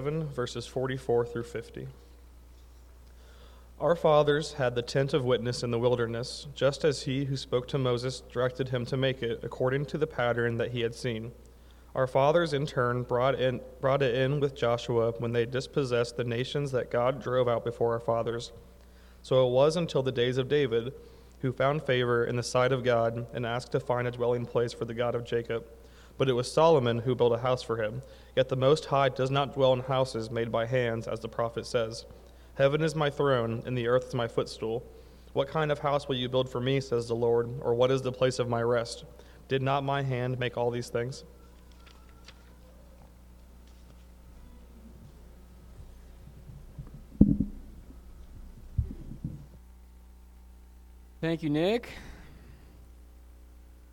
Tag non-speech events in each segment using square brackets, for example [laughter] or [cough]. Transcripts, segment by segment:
verses 44 through 50. Our fathers had the tent of witness in the wilderness, just as he who spoke to Moses directed him to make it, according to the pattern that he had seen. Our fathers, in turn, brought, in, brought it in with Joshua when they dispossessed the nations that God drove out before our fathers. So it was until the days of David, who found favor in the sight of God and asked to find a dwelling place for the God of Jacob. But it was Solomon who built a house for him. Yet the Most High does not dwell in houses made by hands, as the prophet says. Heaven is my throne, and the earth is my footstool. What kind of house will you build for me, says the Lord, or what is the place of my rest? Did not my hand make all these things? Thank you, Nick.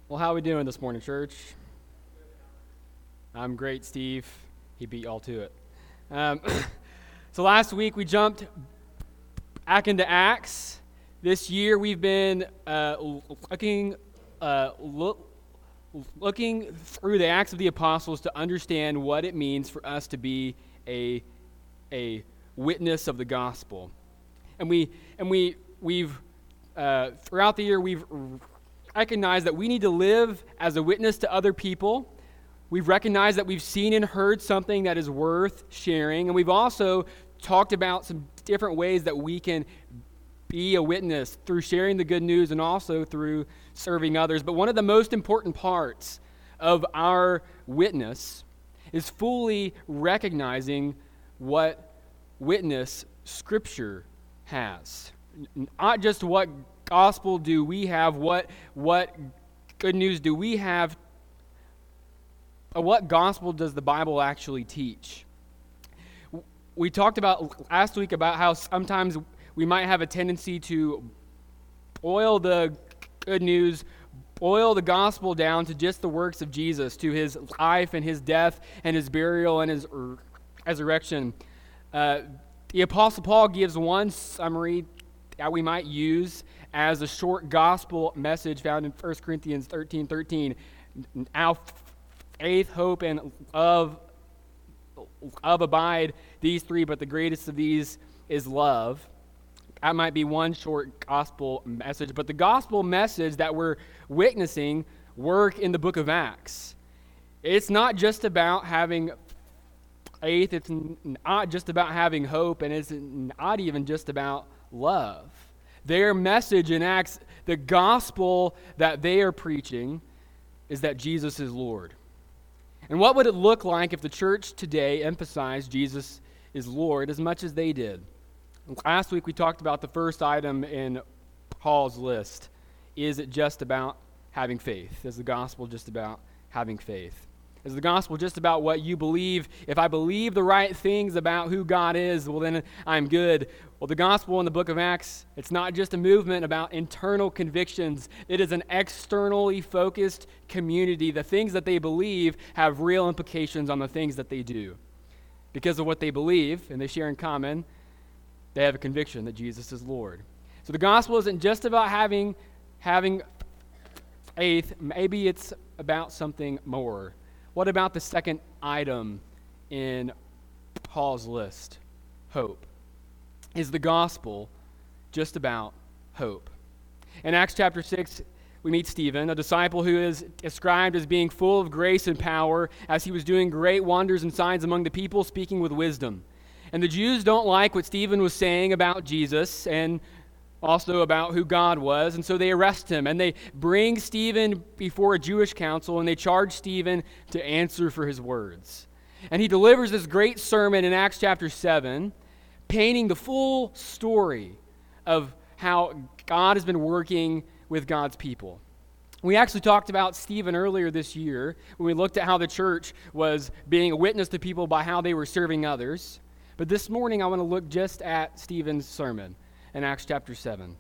Well, how are we doing this morning, church? I'm great, Steve. He beat y'all to it. Um, [coughs] So last week we jumped back into Acts. This year we've been uh, looking, uh, look, looking through the Acts of the Apostles to understand what it means for us to be a, a witness of the gospel. And, we, and we, we've, uh, throughout the year, we've recognized that we need to live as a witness to other people. We've recognized that we've seen and heard something that is worth sharing. And we've also talked about some different ways that we can be a witness through sharing the good news and also through serving others. But one of the most important parts of our witness is fully recognizing what witness Scripture has. Not just what gospel do we have, what, what good news do we have, what gospel does the Bible actually teach? we talked about last week about how sometimes we might have a tendency to boil the good news, boil the gospel down to just the works of Jesus, to his life and his death and his burial and his resurrection. Uh, the Apostle Paul gives one summary that we might use as a short gospel message found in 1 Corinthians 13 13. Now, faith, hope, and love of abide these three, but the greatest of these is love. That might be one short gospel message, but the gospel message that we're witnessing work in the book of Acts. It's not just about having faith, it's not just about having hope, and it's not even just about love. Their message in Acts, the gospel that they are preaching, is that Jesus is Lord. And what would it look like if the church today emphasized Jesus is Lord as much as they did? Last week we talked about the first item in Paul's list. Is it just about having faith? Is the gospel just about having faith? Is the gospel just about what you believe? If I believe the right things about who God is, well, then I'm good. Well, the gospel in the book of Acts, it's not just a movement about internal convictions, it is an externally focused community. The things that they believe have real implications on the things that they do. Because of what they believe and they share in common, they have a conviction that Jesus is Lord. So the gospel isn't just about having, having faith, maybe it's about something more. What about the second item in Paul's list? Hope. Is the gospel just about hope? In Acts chapter 6, we meet Stephen, a disciple who is described as being full of grace and power as he was doing great wonders and signs among the people, speaking with wisdom. And the Jews don't like what Stephen was saying about Jesus, and also about who God was. And so they arrest him and they bring Stephen before a Jewish council and they charge Stephen to answer for his words. And he delivers this great sermon in Acts chapter 7, painting the full story of how God has been working with God's people. We actually talked about Stephen earlier this year when we looked at how the church was being a witness to people by how they were serving others. But this morning, I want to look just at Stephen's sermon in Acts chapter 7.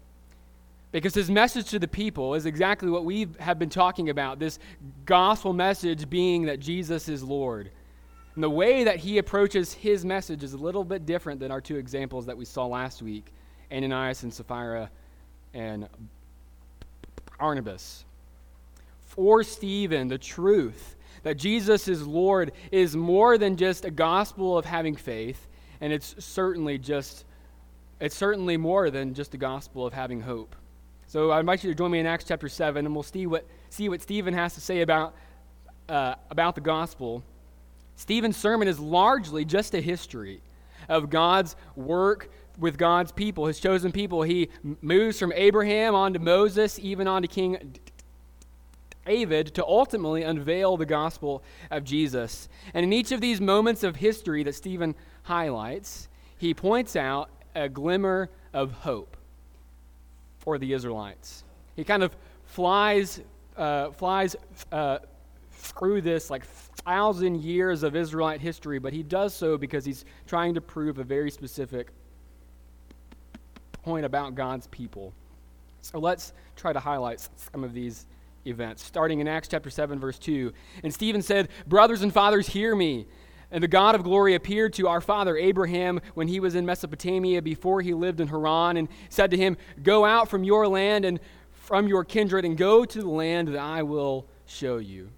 Because his message to the people is exactly what we have been talking about this gospel message being that Jesus is Lord. And the way that he approaches his message is a little bit different than our two examples that we saw last week Ananias and Sapphira and Barnabas. For Stephen, the truth that Jesus is Lord is more than just a gospel of having faith, and it's certainly just it's certainly more than just the gospel of having hope. So I invite you to join me in Acts chapter 7, and we'll see what, see what Stephen has to say about, uh, about the gospel. Stephen's sermon is largely just a history of God's work with God's people, his chosen people. He moves from Abraham on to Moses, even on to King David, to ultimately unveil the gospel of Jesus. And in each of these moments of history that Stephen highlights, he points out a glimmer of hope for the Israelites. He kind of flies, uh, flies uh, through this like thousand years of Israelite history, but he does so because he's trying to prove a very specific point about God's people. So let's try to highlight some of these events. Starting in Acts chapter 7, verse 2. And Stephen said, Brothers and fathers, hear me. And the God of glory appeared to our father Abraham when he was in Mesopotamia before he lived in Haran and said to him, Go out from your land and from your kindred and go to the land that I will show you.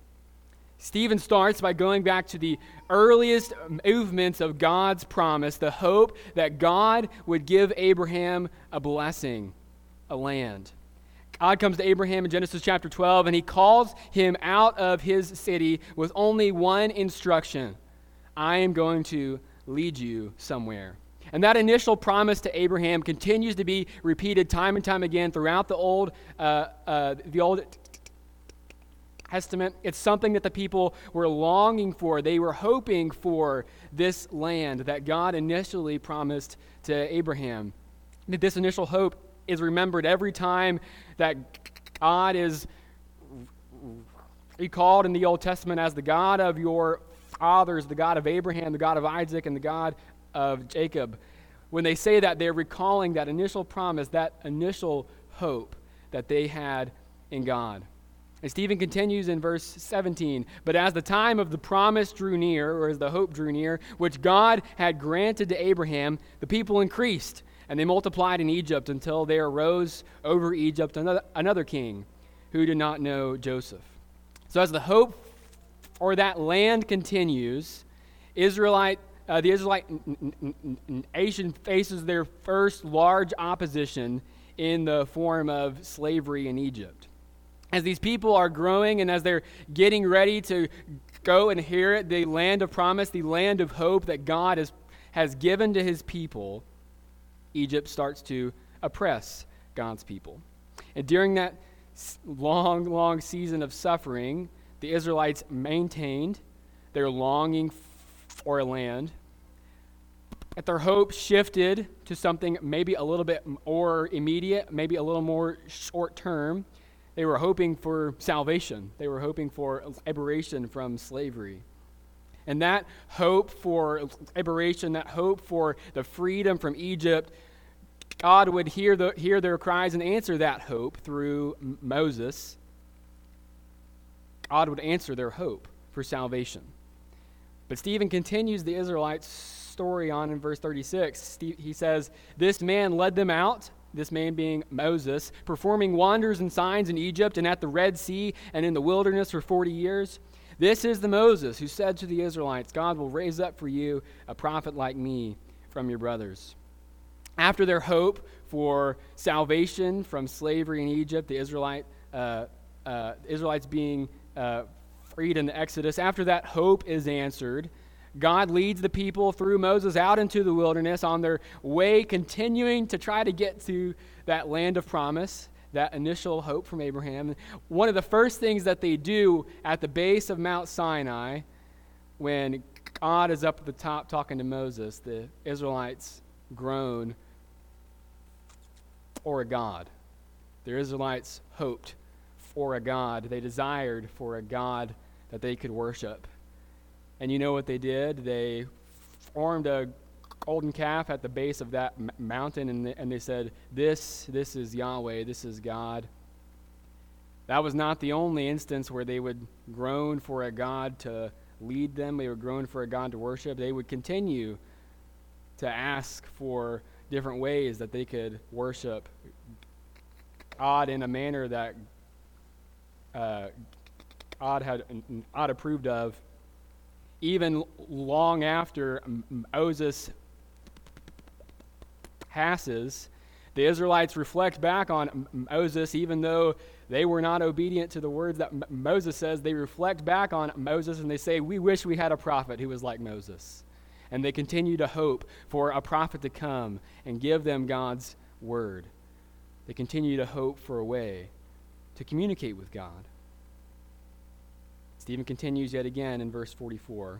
Stephen starts by going back to the earliest movements of God's promise, the hope that God would give Abraham a blessing, a land. God comes to Abraham in Genesis chapter 12 and he calls him out of his city with only one instruction I am going to lead you somewhere. And that initial promise to Abraham continues to be repeated time and time again throughout the Old, uh, uh, the Old Testament. It's something that the people were longing for. They were hoping for this land that God initially promised to Abraham. That this initial hope is remembered every time that God is recalled in the Old Testament as the God of your fathers, the God of Abraham, the God of Isaac, and the God of Jacob. When they say that, they're recalling that initial promise, that initial hope that they had in God. And Stephen continues in verse 17 But as the time of the promise drew near, or as the hope drew near, which God had granted to Abraham, the people increased, and they multiplied in Egypt until there arose over Egypt another, another king who did not know Joseph. So as the hope for that land continues, Israelite, uh, the Israelite nation faces their first large opposition in the form of slavery in Egypt as these people are growing and as they're getting ready to go inherit the land of promise, the land of hope that God has, has given to his people, Egypt starts to oppress God's people. And during that long, long season of suffering, the Israelites maintained their longing for a land. But their hope shifted to something maybe a little bit more immediate, maybe a little more short term. They were hoping for salvation, they were hoping for liberation from slavery. And that hope for liberation, that hope for the freedom from Egypt, God would hear, the, hear their cries and answer that hope through Moses. God would answer their hope for salvation. But Stephen continues the Israelites' story on in verse 36. He says, This man led them out this man being Moses, performing wonders and signs in Egypt and at the Red Sea and in the wilderness for 40 years. This is the Moses who said to the Israelites, God will raise up for you a prophet like me from your brothers. After their hope for salvation from slavery in Egypt, the Israelite, uh, uh, Israelites being uh, freed in the Exodus, after that hope is answered, God leads the people through Moses out into the wilderness on their way, continuing to try to get to that land of promise, that initial hope from Abraham. One of the first things that they do at the base of Mount Sinai, when God is up at the top talking to Moses, the Israelites groan for a God. The Israelites hoped for a God. They desired for a God that they could worship. And you know what they did? They formed a golden calf at the base of that mountain and, and they said, This, this is Yahweh, this is God. That was not the only instance where they would groan for a God to lead them, they would groan for a God to worship. They would continue to ask for different ways that they could worship God in a manner that uh, God had God approved of even long after Moses passes. The Israelites reflect back on Moses, even though they were not obedient to the words that Moses says. They reflect back on Moses and they say, We wish we had a prophet who was like Moses. And they continue to hope for a prophet to come and give them God's word. They continue to hope for a way to communicate with God. Stephen continues yet again in verse 44.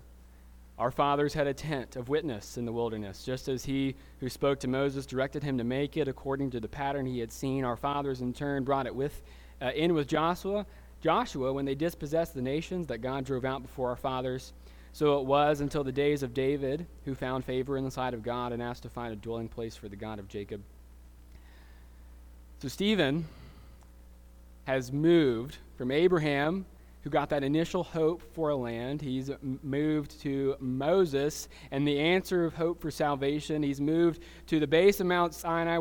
Our fathers had a tent of witness in the wilderness, just as he who spoke to Moses directed him to make it according to the pattern he had seen. Our fathers, in turn, brought it with, uh, in with Joshua. Joshua, when they dispossessed the nations that God drove out before our fathers. So it was until the days of David, who found favor in the sight of God and asked to find a dwelling place for the God of Jacob. So Stephen has moved from Abraham who got that initial hope for a land. He's moved to Moses and the answer of hope for salvation. He's moved to the base of Mount Sinai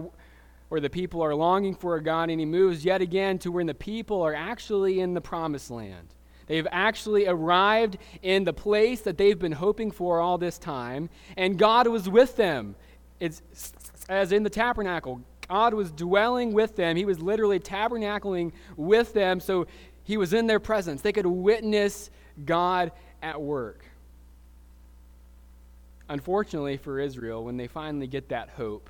where the people are longing for a God, and he moves yet again to where the people are actually in the promised land. They've actually arrived in the place that they've been hoping for all this time, and God was with them. It's as in the tabernacle. God was dwelling with them. He was literally tabernacling with them. So he was in their presence. They could witness God at work. Unfortunately for Israel, when they finally get that hope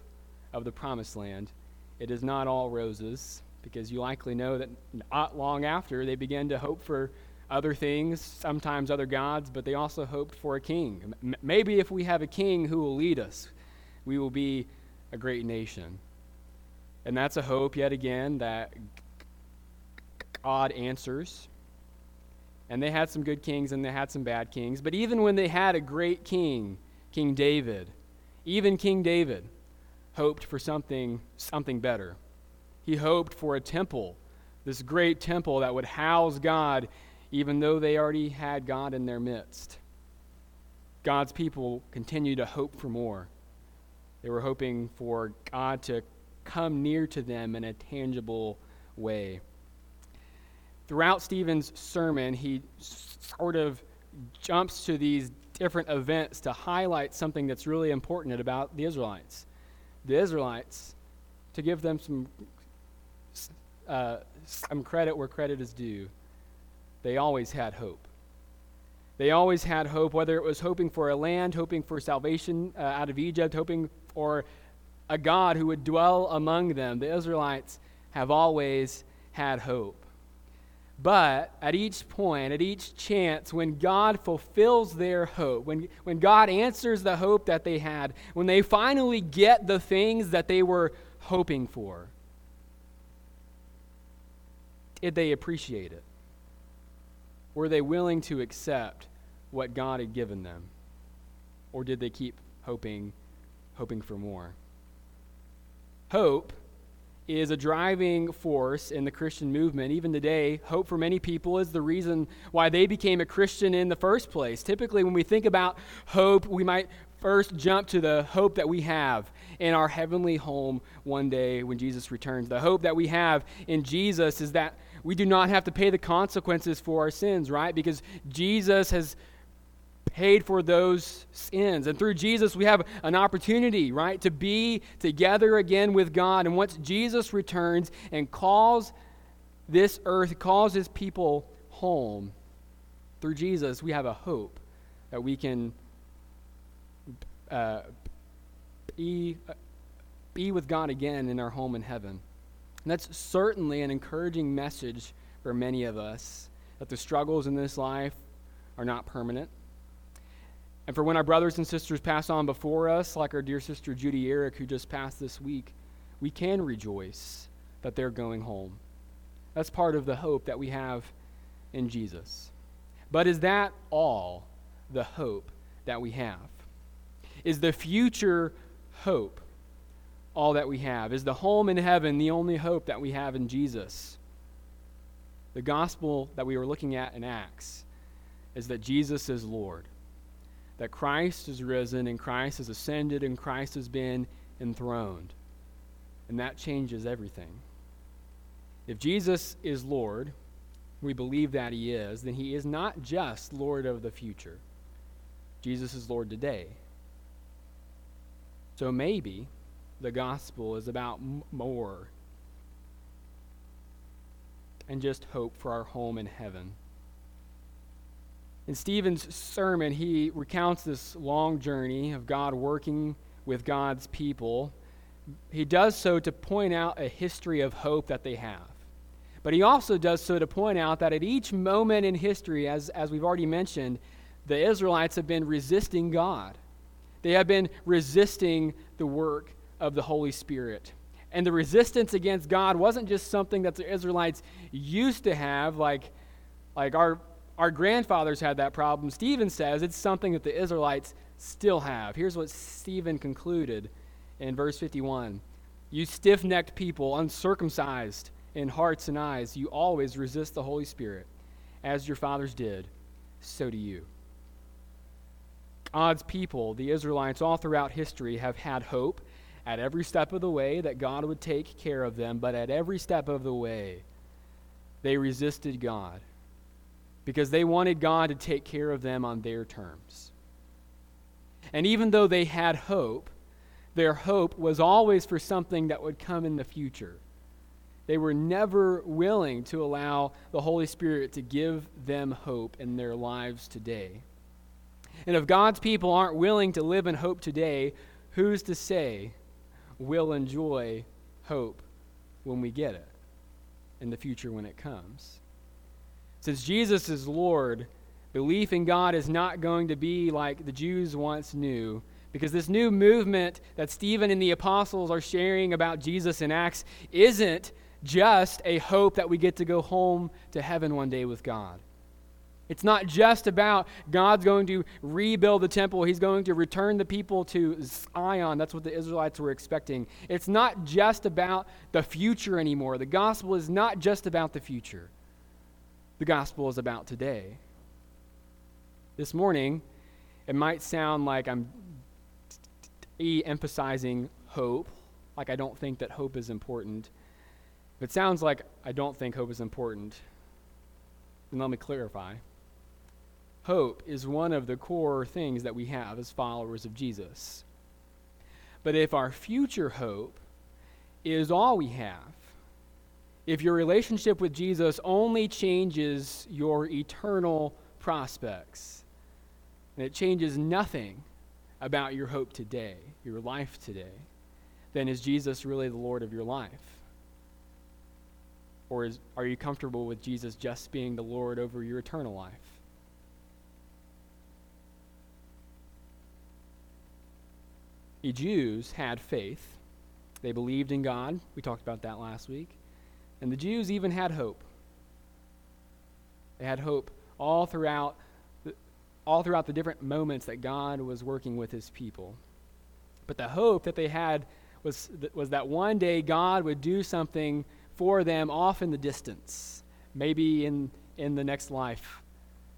of the promised land, it is not all roses, because you likely know that not long after they began to hope for other things, sometimes other gods, but they also hoped for a king. Maybe if we have a king who will lead us, we will be a great nation. And that's a hope, yet again, that odd answers. And they had some good kings and they had some bad kings. But even when they had a great king, King David, even King David hoped for something, something better. He hoped for a temple, this great temple that would house God, even though they already had God in their midst. God's people continued to hope for more. They were hoping for God to come near to them in a tangible way throughout Stephen's sermon, he sort of jumps to these different events to highlight something that's really important about the Israelites. The Israelites, to give them some, uh, some credit where credit is due, they always had hope. They always had hope, whether it was hoping for a land, hoping for salvation uh, out of Egypt, hoping for a God who would dwell among them. The Israelites have always had hope. But at each point, at each chance, when God fulfills their hope, when, when God answers the hope that they had, when they finally get the things that they were hoping for, did they appreciate it? Were they willing to accept what God had given them? Or did they keep hoping, hoping for more? Hope is a driving force in the Christian movement. Even today, hope for many people is the reason why they became a Christian in the first place. Typically, when we think about hope, we might first jump to the hope that we have in our heavenly home one day when Jesus returns. The hope that we have in Jesus is that we do not have to pay the consequences for our sins, right? Because Jesus has paid for those sins. And through Jesus, we have an opportunity, right, to be together again with God. And once Jesus returns and calls this earth, calls his people home, through Jesus, we have a hope that we can uh, be, uh, be with God again in our home in heaven. And that's certainly an encouraging message for many of us that the struggles in this life are not permanent and for when our brothers and sisters pass on before us, like our dear sister Judy Eric, who just passed this week, we can rejoice that they're going home. That's part of the hope that we have in Jesus. But is that all the hope that we have? Is the future hope all that we have? Is the home in heaven the only hope that we have in Jesus? The gospel that we were looking at in Acts is that Jesus is Lord that Christ is risen and Christ has ascended and Christ has been enthroned. And that changes everything. If Jesus is Lord, we believe that he is, then he is not just Lord of the future. Jesus is Lord today. So maybe the gospel is about more and just hope for our home in heaven. In Stephen's sermon, he recounts this long journey of God working with God's people. He does so to point out a history of hope that they have. But he also does so to point out that at each moment in history, as, as we've already mentioned, the Israelites have been resisting God. They have been resisting the work of the Holy Spirit. And the resistance against God wasn't just something that the Israelites used to have, like, like our, our grandfathers had that problem. Stephen says it's something that the Israelites still have. Here's what Stephen concluded in verse 51 You stiff necked people, uncircumcised in hearts and eyes, you always resist the Holy Spirit. As your fathers did, so do you. God's people, the Israelites, all throughout history, have had hope at every step of the way that God would take care of them, but at every step of the way, they resisted God because they wanted God to take care of them on their terms. And even though they had hope, their hope was always for something that would come in the future. They were never willing to allow the Holy Spirit to give them hope in their lives today. And if God's people aren't willing to live in hope today, who's to say we'll enjoy hope when we get it in the future when it comes. Since Jesus is Lord, belief in God is not going to be like the Jews once knew. Because this new movement that Stephen and the apostles are sharing about Jesus in Acts isn't just a hope that we get to go home to heaven one day with God. It's not just about God's going to rebuild the temple, He's going to return the people to Zion. That's what the Israelites were expecting. It's not just about the future anymore. The gospel is not just about the future, the gospel is about today. This morning, it might sound like I'm e emphasizing hope, like I don't think that hope is important. If it sounds like I don't think hope is important, then let me clarify hope is one of the core things that we have as followers of Jesus. But if our future hope is all we have, if your relationship with Jesus only changes your eternal prospects, and it changes nothing about your hope today, your life today, then is Jesus really the Lord of your life? Or is, are you comfortable with Jesus just being the Lord over your eternal life? The Jews had faith. They believed in God. We talked about that last week. And the Jews even had hope. They had hope all throughout the, all throughout the different moments that God was working with his people. But the hope that they had was, was that one day God would do something for them off in the distance, maybe in, in the next life,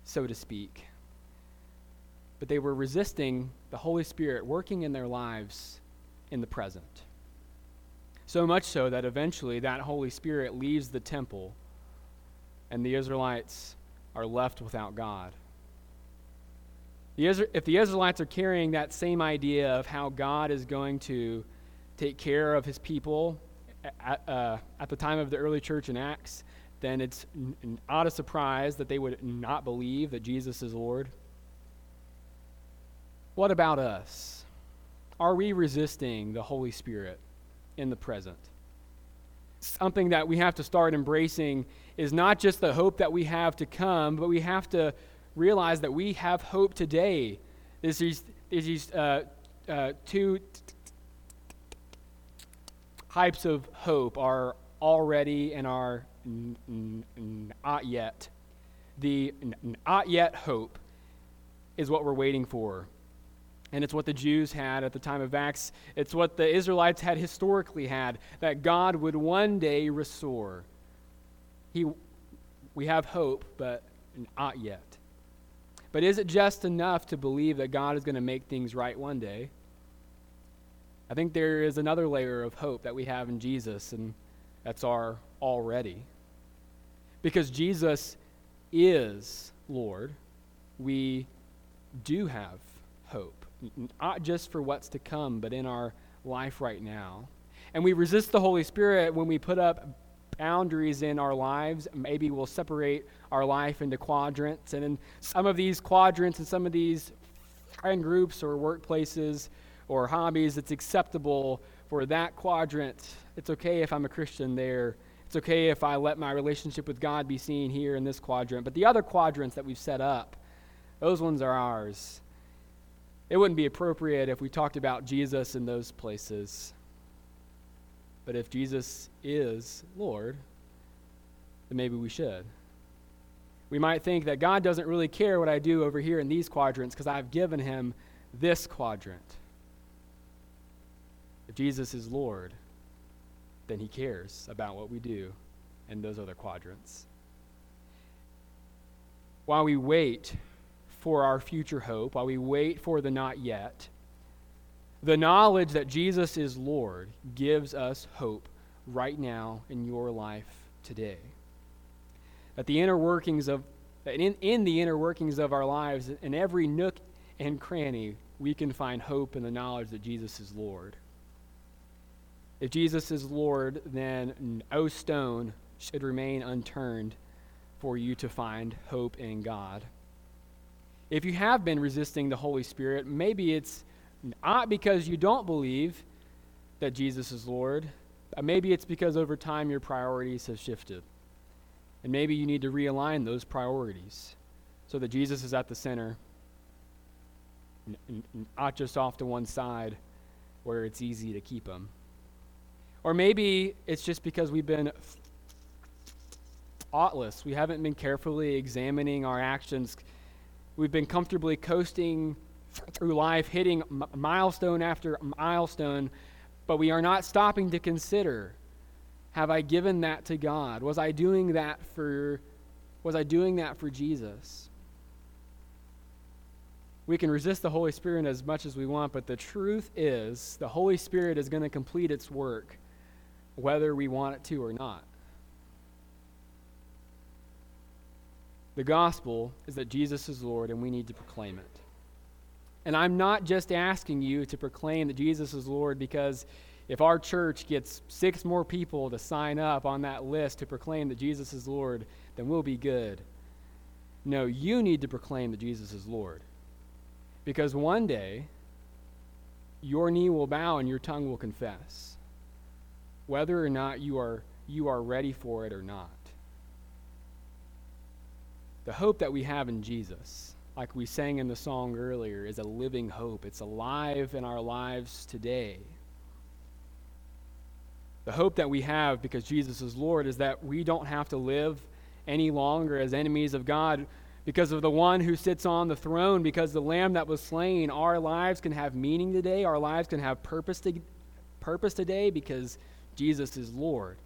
so to speak but they were resisting the Holy Spirit working in their lives in the present. So much so that eventually that Holy Spirit leaves the temple and the Israelites are left without God. If the Israelites are carrying that same idea of how God is going to take care of his people at, uh, at the time of the early church in Acts, then it's not a surprise that they would not believe that Jesus is Lord. What about us? Are we resisting the Holy Spirit in the present? Something that we have to start embracing is not just the hope that we have to come, but we have to realize that we have hope today. These, these uh, uh, two types of hope are already and are not yet. The not yet hope is what we're waiting for. And it's what the Jews had at the time of Acts. It's what the Israelites had historically had that God would one day restore. He, we have hope, but not yet. But is it just enough to believe that God is going to make things right one day? I think there is another layer of hope that we have in Jesus, and that's our already. Because Jesus is Lord, we do have hope, not just for what's to come, but in our life right now. And we resist the Holy Spirit when we put up boundaries in our lives. Maybe we'll separate our life into quadrants. And in some of these quadrants and some of these friend groups or workplaces or hobbies, it's acceptable for that quadrant. It's okay if I'm a Christian there. It's okay if I let my relationship with God be seen here in this quadrant. But the other quadrants that we've set up, those ones are ours. It wouldn't be appropriate if we talked about Jesus in those places. But if Jesus is Lord, then maybe we should. We might think that God doesn't really care what I do over here in these quadrants because I've given him this quadrant. If Jesus is Lord, then he cares about what we do in those other quadrants. While we wait for our future hope, while we wait for the not yet, the knowledge that Jesus is Lord gives us hope right now in your life today. That the inner workings of in, in the inner workings of our lives, in every nook and cranny, we can find hope in the knowledge that Jesus is Lord. If Jesus is Lord, then no stone should remain unturned for you to find hope in God. If you have been resisting the Holy Spirit, maybe it's not because you don't believe that Jesus is Lord, maybe it's because over time your priorities have shifted. And maybe you need to realign those priorities so that Jesus is at the center, not just off to one side where it's easy to keep him. Or maybe it's just because we've been thoughtless. We haven't been carefully examining our actions. We've been comfortably coasting through life, hitting milestone after milestone, but we are not stopping to consider have I given that to God? Was I doing that for was I doing that for Jesus? We can resist the Holy Spirit as much as we want, but the truth is the Holy Spirit is going to complete its work whether we want it to or not. The gospel is that Jesus is Lord and we need to proclaim it. And I'm not just asking you to proclaim that Jesus is Lord because if our church gets six more people to sign up on that list to proclaim that Jesus is Lord, then we'll be good. No, you need to proclaim that Jesus is Lord. Because one day, your knee will bow and your tongue will confess whether or not you are, you are ready for it or not. The hope that we have in Jesus, like we sang in the song earlier, is a living hope. It's alive in our lives today. The hope that we have because Jesus is Lord is that we don't have to live any longer as enemies of God because of the one who sits on the throne, because the lamb that was slain. Our lives can have meaning today. Our lives can have purpose, to, purpose today because Jesus is Lord.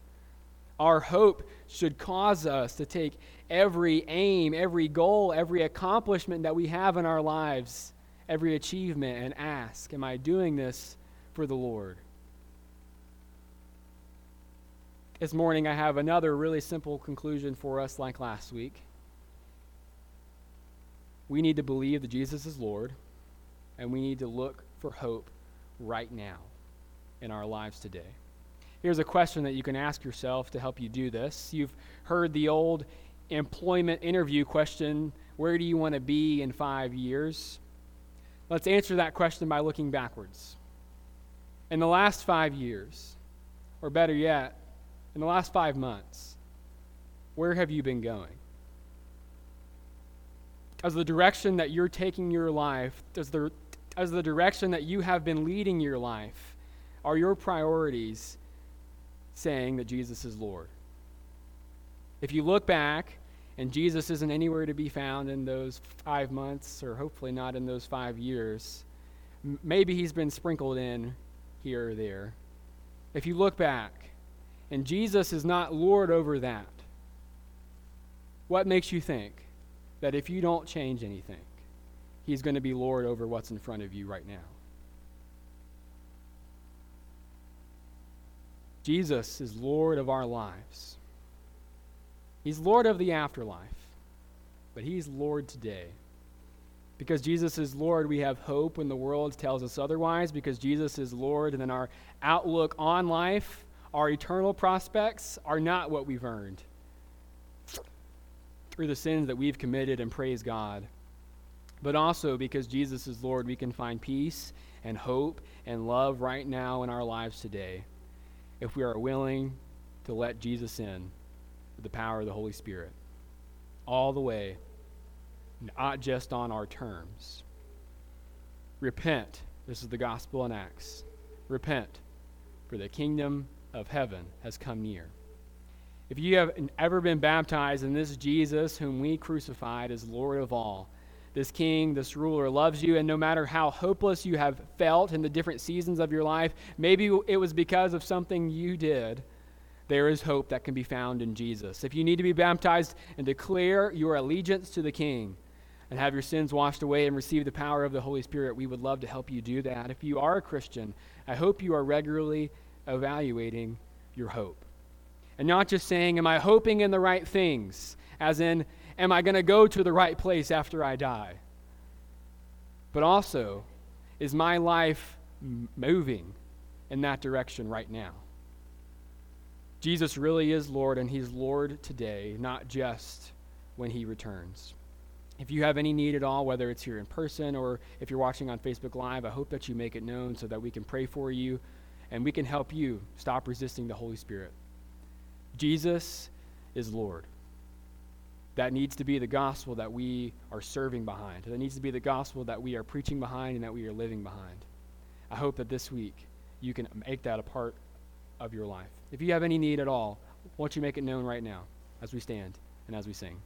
Our hope should cause us to take every aim, every goal, every accomplishment that we have in our lives, every achievement, and ask, Am I doing this for the Lord? This morning, I have another really simple conclusion for us, like last week. We need to believe that Jesus is Lord, and we need to look for hope right now in our lives today. Here's a question that you can ask yourself to help you do this. You've heard the old employment interview question where do you want to be in five years? Let's answer that question by looking backwards. In the last five years, or better yet, in the last five months, where have you been going? As the direction that you're taking your life, as the, as the direction that you have been leading your life, are your priorities saying that Jesus is Lord. If you look back and Jesus isn't anywhere to be found in those five months, or hopefully not in those five years, m- maybe he's been sprinkled in here or there. If you look back and Jesus is not Lord over that, what makes you think that if you don't change anything, he's going to be Lord over what's in front of you right now? Jesus is Lord of our lives. He's Lord of the afterlife, but He's Lord today. Because Jesus is Lord, we have hope when the world tells us otherwise. Because Jesus is Lord, and then our outlook on life, our eternal prospects, are not what we've earned through the sins that we've committed, and praise God. But also because Jesus is Lord, we can find peace and hope and love right now in our lives today if we are willing to let Jesus in with the power of the Holy Spirit. All the way not just on our terms. Repent. This is the gospel in Acts. Repent, for the kingdom of heaven has come near. If you have ever been baptized in this Jesus, whom we crucified as Lord of all, this king, this ruler loves you, and no matter how hopeless you have felt in the different seasons of your life, maybe it was because of something you did, there is hope that can be found in Jesus. If you need to be baptized and declare your allegiance to the king, and have your sins washed away and receive the power of the Holy Spirit, we would love to help you do that. If you are a Christian, I hope you are regularly evaluating your hope. And not just saying, Am I hoping in the right things? As in, Am I going to go to the right place after I die? But also, Is my life moving in that direction right now? Jesus really is Lord, and He's Lord today, not just when He returns. If you have any need at all, whether it's here in person or if you're watching on Facebook Live, I hope that you make it known so that we can pray for you and we can help you stop resisting the Holy Spirit. Jesus is Lord. That needs to be the gospel that we are serving behind. That needs to be the gospel that we are preaching behind and that we are living behind. I hope that this week you can make that a part of your life. If you have any need at all, won't you make it known right now as we stand and as we sing?